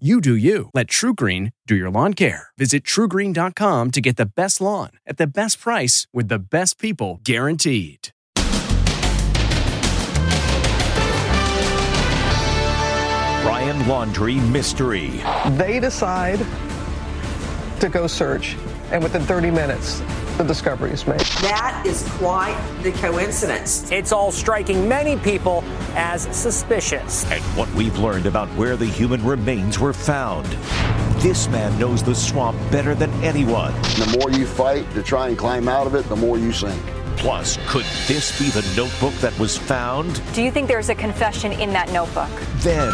You do you. Let TruGreen do your lawn care. Visit trugreen.com to get the best lawn at the best price with the best people guaranteed. Brian Laundrie Mystery. They decide to go search, and within 30 minutes, the discovery is made. That is quite the coincidence. It's all striking many people as suspicious. And what we've learned about where the human remains were found. This man knows the swamp better than anyone. The more you fight to try and climb out of it, the more you sink. Plus, could this be the notebook that was found? Do you think there's a confession in that notebook? Then,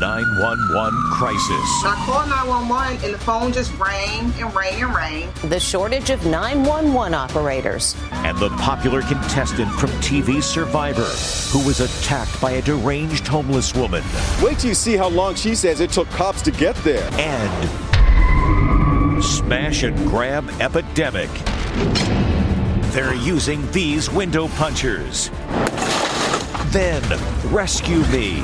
911 crisis. I called 911 and the phone just rang and rang and rang. The shortage of 911 operators. And the popular contestant from TV Survivor, who was attacked by a deranged homeless woman. Wait till you see how long she says it took cops to get there. And smash and grab epidemic. They're using these window punchers. Then, rescue me.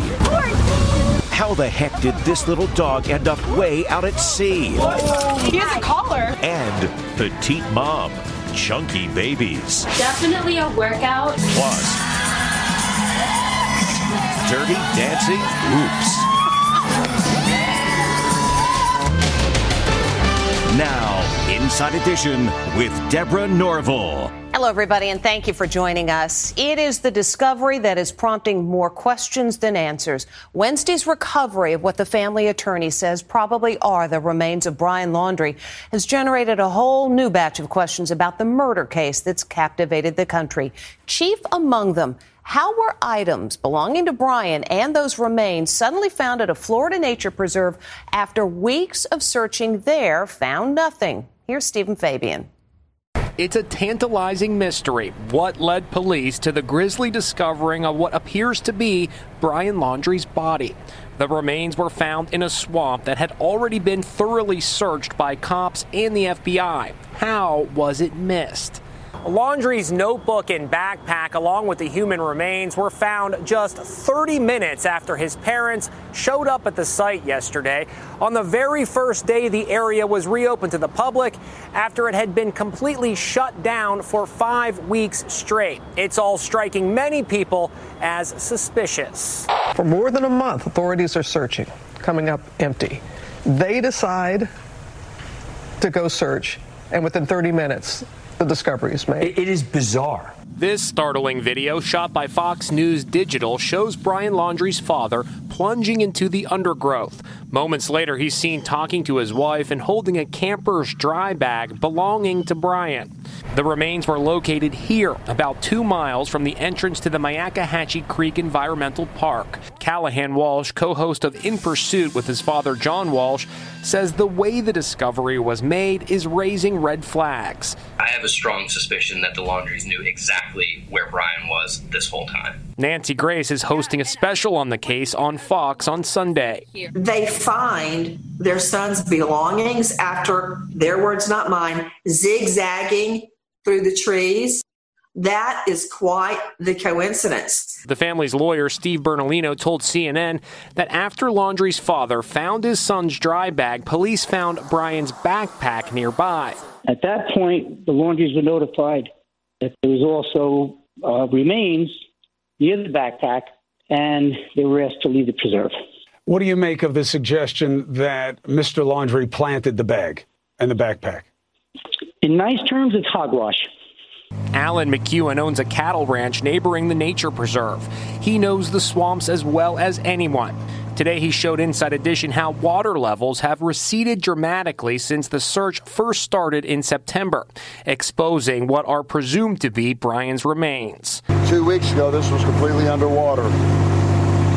How the heck did this little dog end up way out at sea? He has a collar. And petite mom, chunky babies. Definitely a workout. Plus, dirty dancing oops. Now, Inside Edition with Deborah Norville. Hello, everybody, and thank you for joining us. It is the discovery that is prompting more questions than answers. Wednesday's recovery of what the family attorney says probably are the remains of Brian Laundrie has generated a whole new batch of questions about the murder case that's captivated the country. Chief among them, how were items belonging to Brian and those remains suddenly found at a Florida nature preserve after weeks of searching there found nothing? Here's Stephen Fabian. It's a tantalizing mystery. What led police to the grisly discovering of what appears to be Brian Laundrie's body? The remains were found in a swamp that had already been thoroughly searched by cops and the FBI. How was it missed? Laundrie's notebook and backpack, along with the human remains, were found just 30 minutes after his parents showed up at the site yesterday. On the very first day, the area was reopened to the public after it had been completely shut down for five weeks straight. It's all striking many people as suspicious. For more than a month, authorities are searching, coming up empty. They decide to go search, and within 30 minutes, the discovery is made. It is bizarre. This startling video, shot by Fox News Digital, shows Brian Laundrie's father plunging into the undergrowth. Moments later, he's seen talking to his wife and holding a camper's dry bag belonging to Brian. The remains were located here, about two miles from the entrance to the Myakkahatchee Creek Environmental Park. Callahan Walsh, co host of In Pursuit with his father John Walsh, says the way the discovery was made is raising red flags. I have a strong suspicion that the Laundries knew exactly where Brian was this whole time. Nancy Grace is hosting a special on the case on Fox on Sunday. They find their son's belongings after their words, not mine, zigzagging through the trees. That is quite the coincidence. The family's lawyer, Steve Bertolino, told CNN that after Laundrie's father found his son's dry bag, police found Brian's backpack nearby. At that point, the Laundries were notified that there was also uh, remains near the backpack, and they were asked to leave the preserve. What do you make of the suggestion that Mr. Laundrie planted the bag and the backpack? In nice terms, it's hogwash. Alan McEwen owns a cattle ranch neighboring the nature preserve. He knows the swamps as well as anyone. Today, he showed Inside Edition how water levels have receded dramatically since the search first started in September, exposing what are presumed to be Brian's remains. Two weeks ago, this was completely underwater,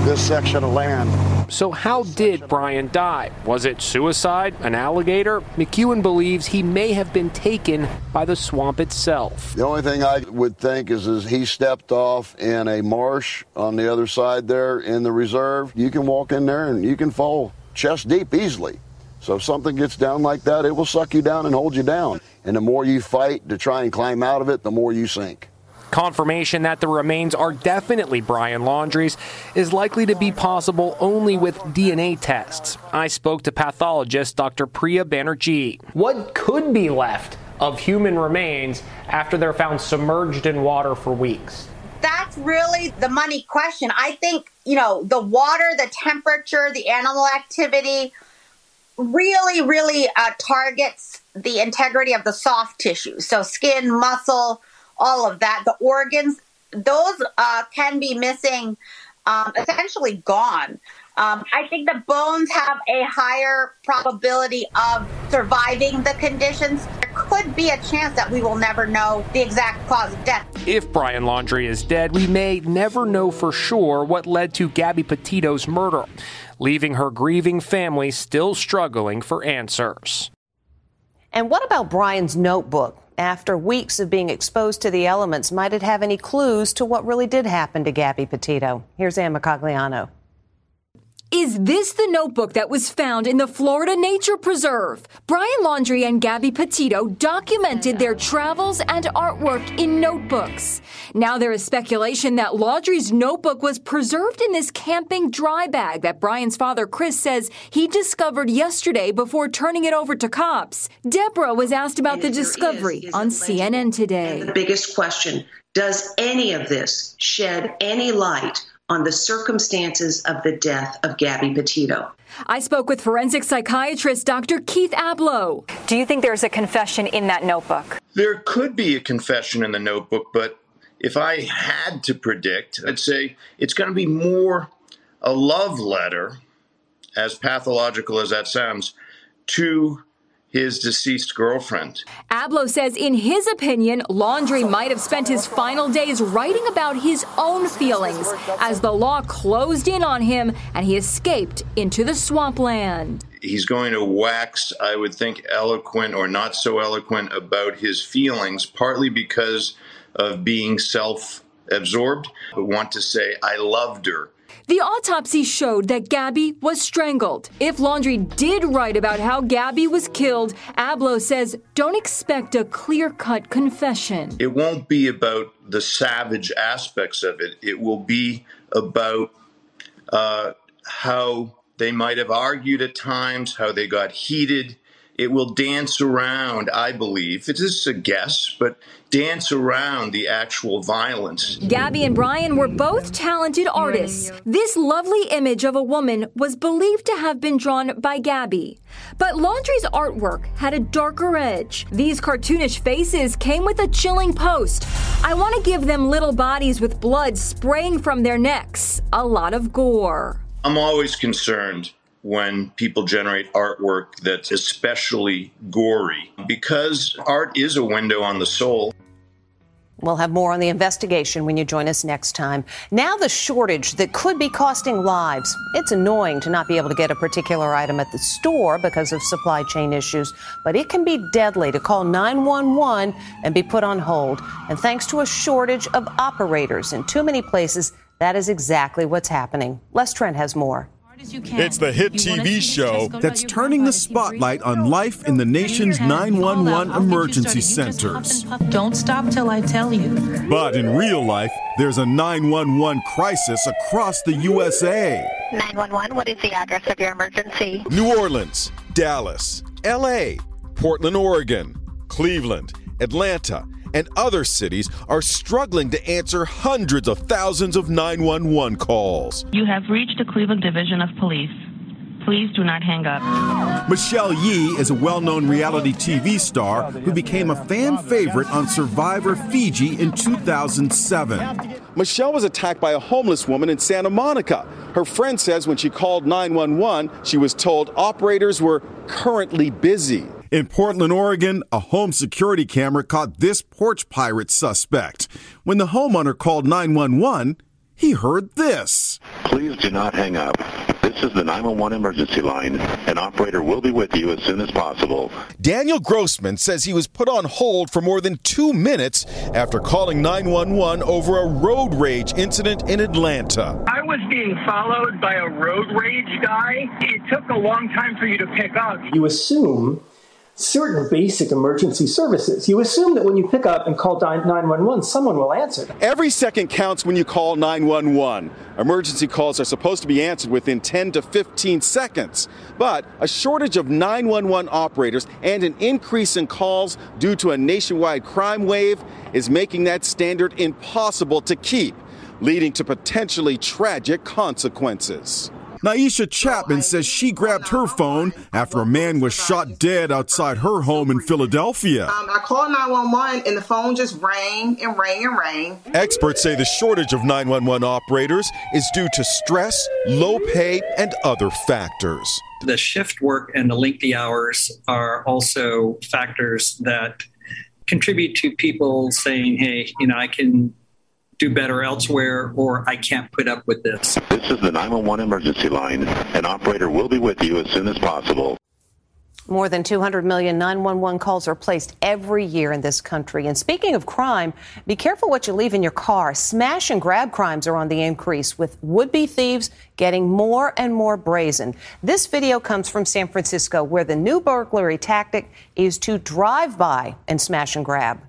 this section of land. So, how did Brian die? Was it suicide? An alligator? McEwen believes he may have been taken by the swamp itself. The only thing I would think is, is he stepped off in a marsh on the other side there in the reserve. You can walk in there and you can fall chest deep easily. So, if something gets down like that, it will suck you down and hold you down. And the more you fight to try and climb out of it, the more you sink. Confirmation that the remains are definitely Brian Laundrie's is likely to be possible only with DNA tests. I spoke to pathologist Dr. Priya Banerjee. What could be left of human remains after they're found submerged in water for weeks? That's really the money question. I think, you know, the water, the temperature, the animal activity really, really uh, targets the integrity of the soft tissue. So, skin, muscle, all of that. The organs, those uh, can be missing, um, essentially gone. Um, I think the bones have a higher probability of surviving the conditions. There could be a chance that we will never know the exact cause of death. If Brian Laundrie is dead, we may never know for sure what led to Gabby Petito's murder, leaving her grieving family still struggling for answers. And what about Brian's notebook? After weeks of being exposed to the elements, might it have any clues to what really did happen to Gabby Petito? Here's Ann Mercogliano. Is this the notebook that was found in the Florida Nature Preserve? Brian Laundrie and Gabby Petito documented their travels and artwork in notebooks. Now there is speculation that Laundrie's notebook was preserved in this camping dry bag that Brian's father Chris says he discovered yesterday before turning it over to cops. Deborah was asked about the discovery is, is on CNN today. And the biggest question does any of this shed any light on the circumstances of the death of Gabby Petito. I spoke with forensic psychiatrist Dr. Keith Ablow. Do you think there's a confession in that notebook? There could be a confession in the notebook, but if I had to predict, I'd say it's going to be more a love letter, as pathological as that sounds, to his deceased girlfriend. Ablow says, in his opinion, Laundrie might have spent his final days writing about his own feelings as the law closed in on him and he escaped into the swampland. He's going to wax, I would think, eloquent or not so eloquent about his feelings, partly because of being self absorbed, but want to say, I loved her. The autopsy showed that Gabby was strangled. If Laundrie did write about how Gabby was killed, Ablow says don't expect a clear cut confession. It won't be about the savage aspects of it, it will be about uh, how they might have argued at times, how they got heated. It will dance around, I believe. It is a guess, but dance around the actual violence. Gabby and Brian were both talented artists. This lovely image of a woman was believed to have been drawn by Gabby. But Laundrie's artwork had a darker edge. These cartoonish faces came with a chilling post. I want to give them little bodies with blood spraying from their necks. A lot of gore. I'm always concerned when people generate artwork that's especially gory because art is a window on the soul. We'll have more on the investigation when you join us next time. Now, the shortage that could be costing lives. It's annoying to not be able to get a particular item at the store because of supply chain issues, but it can be deadly to call 911 and be put on hold. And thanks to a shortage of operators in too many places, that is exactly what's happening. Les Trent has more. It's the hit TV show that's turning the spotlight on life in the nation's 911 emergency centers. Don't stop till I tell you. But in real life, there's a 911 crisis across the USA. 911, what is the address of your emergency? New Orleans, Dallas, LA, Portland, Oregon, Cleveland, Atlanta, and other cities are struggling to answer hundreds of thousands of 911 calls. You have reached the Cleveland Division of Police. Please do not hang up. Michelle Yi is a well known reality TV star who became a fan favorite on Survivor Fiji in 2007. Michelle was attacked by a homeless woman in Santa Monica. Her friend says when she called 911, she was told operators were currently busy. In Portland, Oregon, a home security camera caught this porch pirate suspect. When the homeowner called 911, he heard this. Please do not hang up. This is the 911 emergency line. An operator will be with you as soon as possible. Daniel Grossman says he was put on hold for more than two minutes after calling 911 over a road rage incident in Atlanta. I was being followed by a road rage guy. It took a long time for you to pick up. You assume certain basic emergency services. You assume that when you pick up and call 911, someone will answer. Every second counts when you call 911. Emergency calls are supposed to be answered within 10 to 15 seconds. But a shortage of 911 operators and an increase in calls due to a nationwide crime wave is making that standard impossible to keep, leading to potentially tragic consequences. Naisha Chapman says she grabbed her phone after a man was shot dead outside her home in Philadelphia. Um, I called 911 and the phone just rang and rang and rang. Experts say the shortage of 911 operators is due to stress, low pay, and other factors. The shift work and the lengthy hours are also factors that contribute to people saying, hey, you know, I can do better elsewhere or I can't put up with this. This is the 911 emergency line. An operator will be with you as soon as possible. More than 200 million 911 calls are placed every year in this country. And speaking of crime, be careful what you leave in your car. Smash and grab crimes are on the increase, with would be thieves getting more and more brazen. This video comes from San Francisco, where the new burglary tactic is to drive by and smash and grab.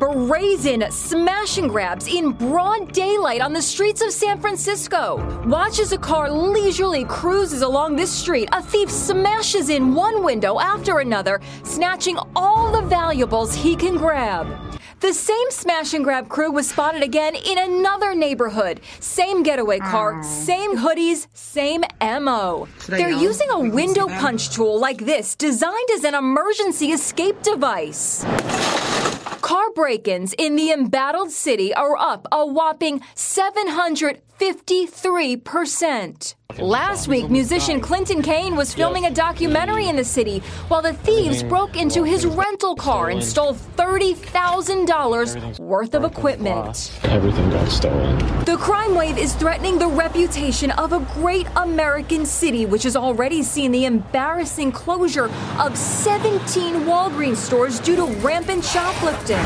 Brazen smash and grabs in broad daylight on the streets of San Francisco. Watch as a car leisurely cruises along this street. A thief smashes in one window after another, snatching all the valuables he can grab. The same smash and grab crew was spotted again in another neighborhood. Same getaway car, same hoodies, same MO. They're using a window punch tool like this, designed as an emergency escape device. Break ins in the embattled city are up a whopping 753%. Last week, musician Clinton Kane was filming a documentary in the city while the thieves broke into his rental car and stole $30,000 worth of equipment. Everything got stolen. The crime wave is threatening the reputation of a great American city, which has already seen the embarrassing closure of 17 Walgreens stores due to rampant shoplifting.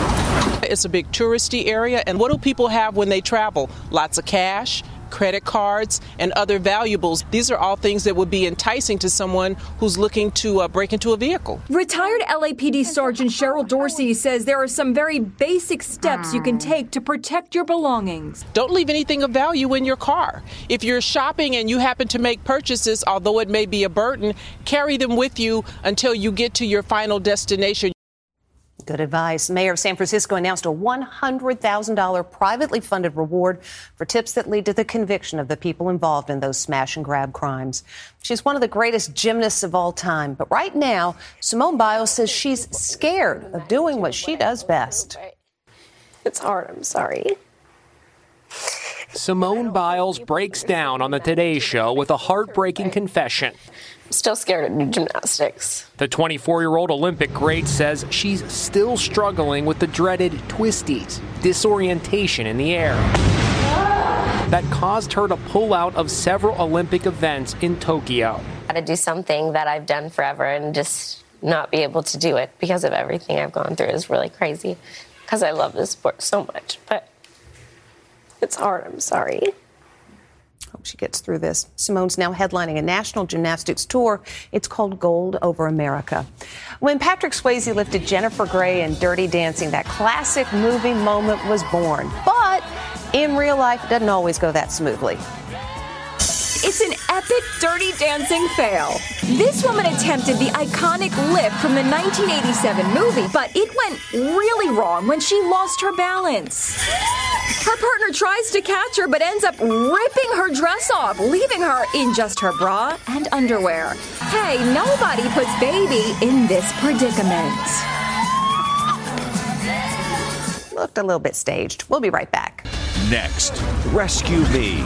It's a big touristy area, and what do people have when they travel? Lots of cash credit cards, and other valuables. These are all things that would be enticing to someone who's looking to uh, break into a vehicle. Retired LAPD Sergeant Cheryl Dorsey says there are some very basic steps you can take to protect your belongings. Don't leave anything of value in your car. If you're shopping and you happen to make purchases, although it may be a burden, carry them with you until you get to your final destination. Good advice. Mayor of San Francisco announced a $100,000 privately funded reward for tips that lead to the conviction of the people involved in those smash and grab crimes. She's one of the greatest gymnasts of all time, but right now, Simone Biles says she's scared of doing what she does best. It's hard. I'm sorry. Simone Biles breaks down on the Today Show with a heartbreaking confession. Still scared do gymnastics. The 24 year old Olympic great says she's still struggling with the dreaded twisties, disorientation in the air. That caused her to pull out of several Olympic events in Tokyo. Got to do something that I've done forever and just not be able to do it because of everything I've gone through is really crazy because I love this sport so much. But it's hard. I'm sorry. Hope she gets through this. Simone's now headlining a national gymnastics tour. It's called Gold Over America. When Patrick Swayze lifted Jennifer Grey in Dirty Dancing, that classic movie moment was born. But in real life, it doesn't always go that smoothly. It's an epic dirty dancing fail. This woman attempted the iconic lift from the 1987 movie, but it went really wrong when she lost her balance. Her partner tries to catch her but ends up ripping her dress off, leaving her in just her bra and underwear. Hey, nobody puts baby in this predicament. Looked a little bit staged. We'll be right back. Next, Rescue Me.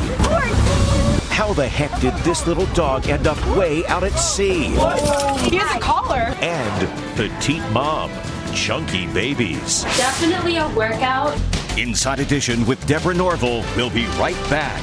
How the heck did this little dog end up way out at sea? He has a collar. And Petite Mom, Chunky Babies. Definitely a workout. Inside Edition with Deborah Norville. We'll be right back.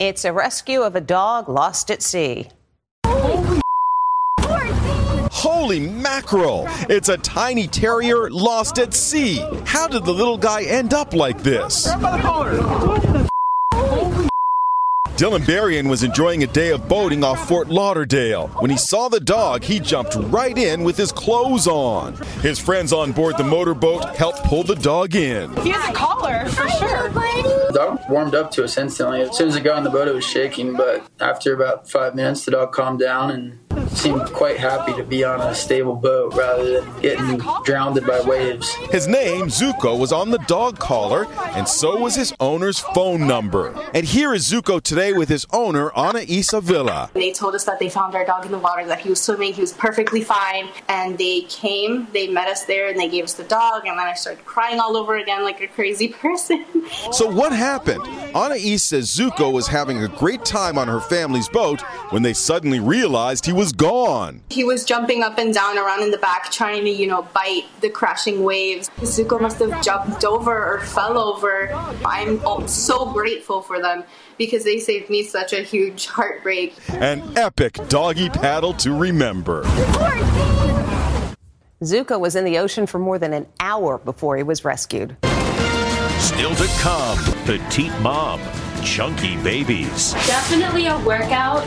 It's a rescue of a dog lost at sea. Holy mackerel! It's a tiny terrier lost at sea. How did the little guy end up like this? Dylan Berrien was enjoying a day of boating off Fort Lauderdale. When he saw the dog, he jumped right in with his clothes on. His friends on board the motorboat helped pull the dog in. He has a collar, for sure. The dog warmed up to us instantly. As soon as it got on the boat, it was shaking, but after about five minutes, the dog calmed down and seemed quite happy to be on a stable boat rather than getting drowned by waves. His name, Zuko, was on the dog collar, and so was his owner's phone number. And here is Zuko today with his owner, Ana Isa Villa. They told us that they found our dog in the water, that he was swimming, he was perfectly fine, and they came, they met us there, and they gave us the dog, and then I started crying all over again like a crazy person. So what happened? Anais says Zuko was having a great time on her family's boat when they suddenly realized he was gone. He was jumping up and down around in the back trying to, you know, bite the crashing waves. Zuko must have jumped over or fell over. I'm so grateful for them because they saved me such a huge heartbreak. An epic doggy paddle to remember. Zuko was in the ocean for more than an hour before he was rescued. Still to come, Petite Mom, Chunky Babies. Definitely a workout.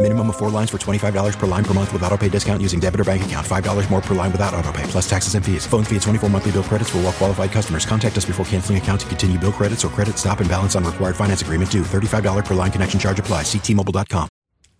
Minimum of four lines for $25 per line per month with auto pay discount using debit or bank account. $5 more per line without auto pay, plus taxes and fees. Phone fee at 24 monthly bill credits for all well qualified customers. Contact us before canceling account to continue bill credits or credit stop and balance on required finance agreement due. $35 per line connection charge apply. Ctmobile.com.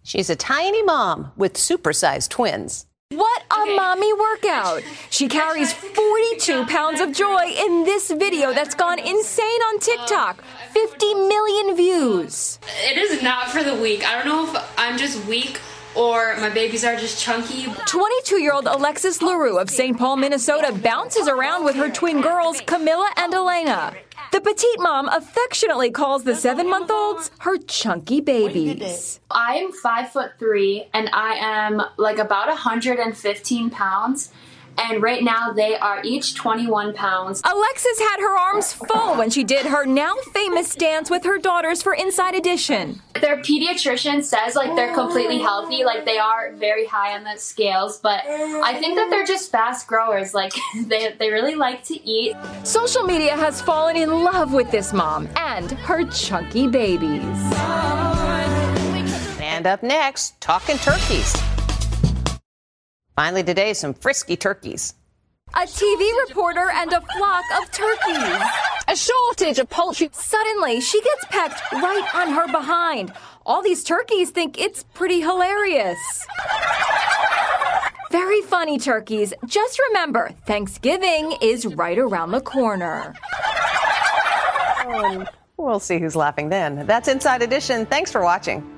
She's a tiny mom with supersized twins. What a mommy workout! She carries 42 pounds of joy in this video that's gone insane on TikTok. 50 million views. It is not for the weak. I don't know if I'm just weak or my babies are just chunky. 22 year old Alexis LaRue of St. Paul, Minnesota bounces around with her twin girls, Camilla and Elena. The petite mom affectionately calls the seven month olds her chunky babies. I'm five foot three and I am like about 115 pounds. And right now they are each 21 pounds. Alexis had her arms full when she did her now famous dance with her daughters for Inside Edition. Their pediatrician says like they're completely healthy, like they are very high on the scales, but I think that they're just fast growers. Like they, they really like to eat. Social media has fallen in love with this mom and her chunky babies. And up next, talking turkeys. Finally, today, some frisky turkeys. A TV reporter and a flock of turkeys. A shortage of poultry. Suddenly, she gets pecked right on her behind. All these turkeys think it's pretty hilarious. Very funny, turkeys. Just remember, Thanksgiving is right around the corner. We'll see who's laughing then. That's Inside Edition. Thanks for watching.